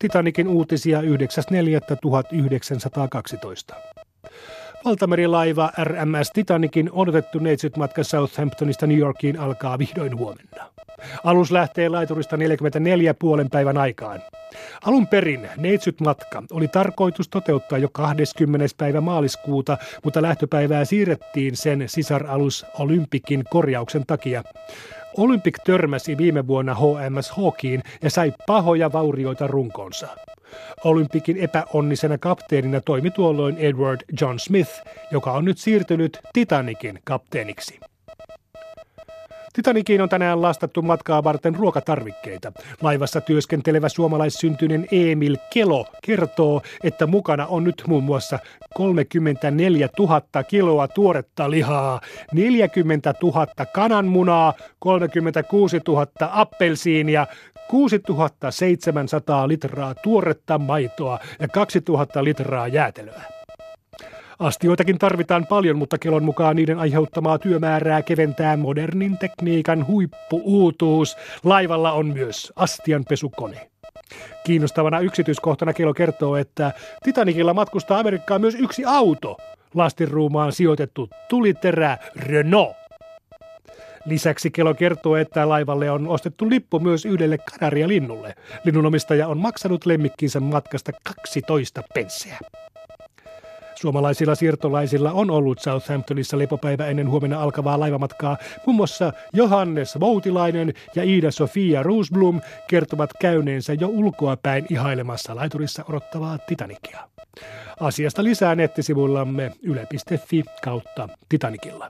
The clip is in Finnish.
Titanikin uutisia 9.4.1912. Valtamerilaiva RMS Titanikin odotettu neitsytmatka Southamptonista New Yorkiin alkaa vihdoin huomenna. Alus lähtee laiturista 44 puolen päivän aikaan. Alun perin neitsyt matka oli tarkoitus toteuttaa jo 20. päivä maaliskuuta, mutta lähtöpäivää siirrettiin sen sisaralus Olympikin korjauksen takia. Olympic törmäsi viime vuonna HMS Hawkiin ja sai pahoja vaurioita runkonsa. Olympikin epäonnisena kapteenina toimi tuolloin Edward John Smith, joka on nyt siirtynyt Titanikin kapteeniksi. Titanikiin on tänään lastattu matkaa varten ruokatarvikkeita. Laivassa työskentelevä suomalaissyntyinen Emil Kelo kertoo, että mukana on nyt muun muassa 34 000 kiloa tuoretta lihaa, 40 000 kananmunaa, 36 000 appelsiinia, 6700 litraa tuoretta maitoa ja 2000 litraa jäätelöä. Astioitakin tarvitaan paljon, mutta kelon mukaan niiden aiheuttamaa työmäärää keventää modernin tekniikan huippuuutuus. Laivalla on myös astianpesukone. Kiinnostavana yksityiskohtana kello kertoo, että Titanikilla matkustaa Amerikkaan myös yksi auto, lastiruumaan sijoitettu tuliterä Renault. Lisäksi kello kertoo, että laivalle on ostettu lippu myös yhdelle kanaria-linnulle. Linnunomistaja on maksanut lemmikkinsä matkasta 12 pensseä. Suomalaisilla siirtolaisilla on ollut Southamptonissa lepopäivä ennen huomenna alkavaa laivamatkaa. Muun muassa Johannes Voutilainen ja Iida-Sofia Roosblum kertovat käyneensä jo ulkoapäin ihailemassa laiturissa odottavaa Titanikia. Asiasta lisää nettisivuillamme yle.fi kautta Titanikilla.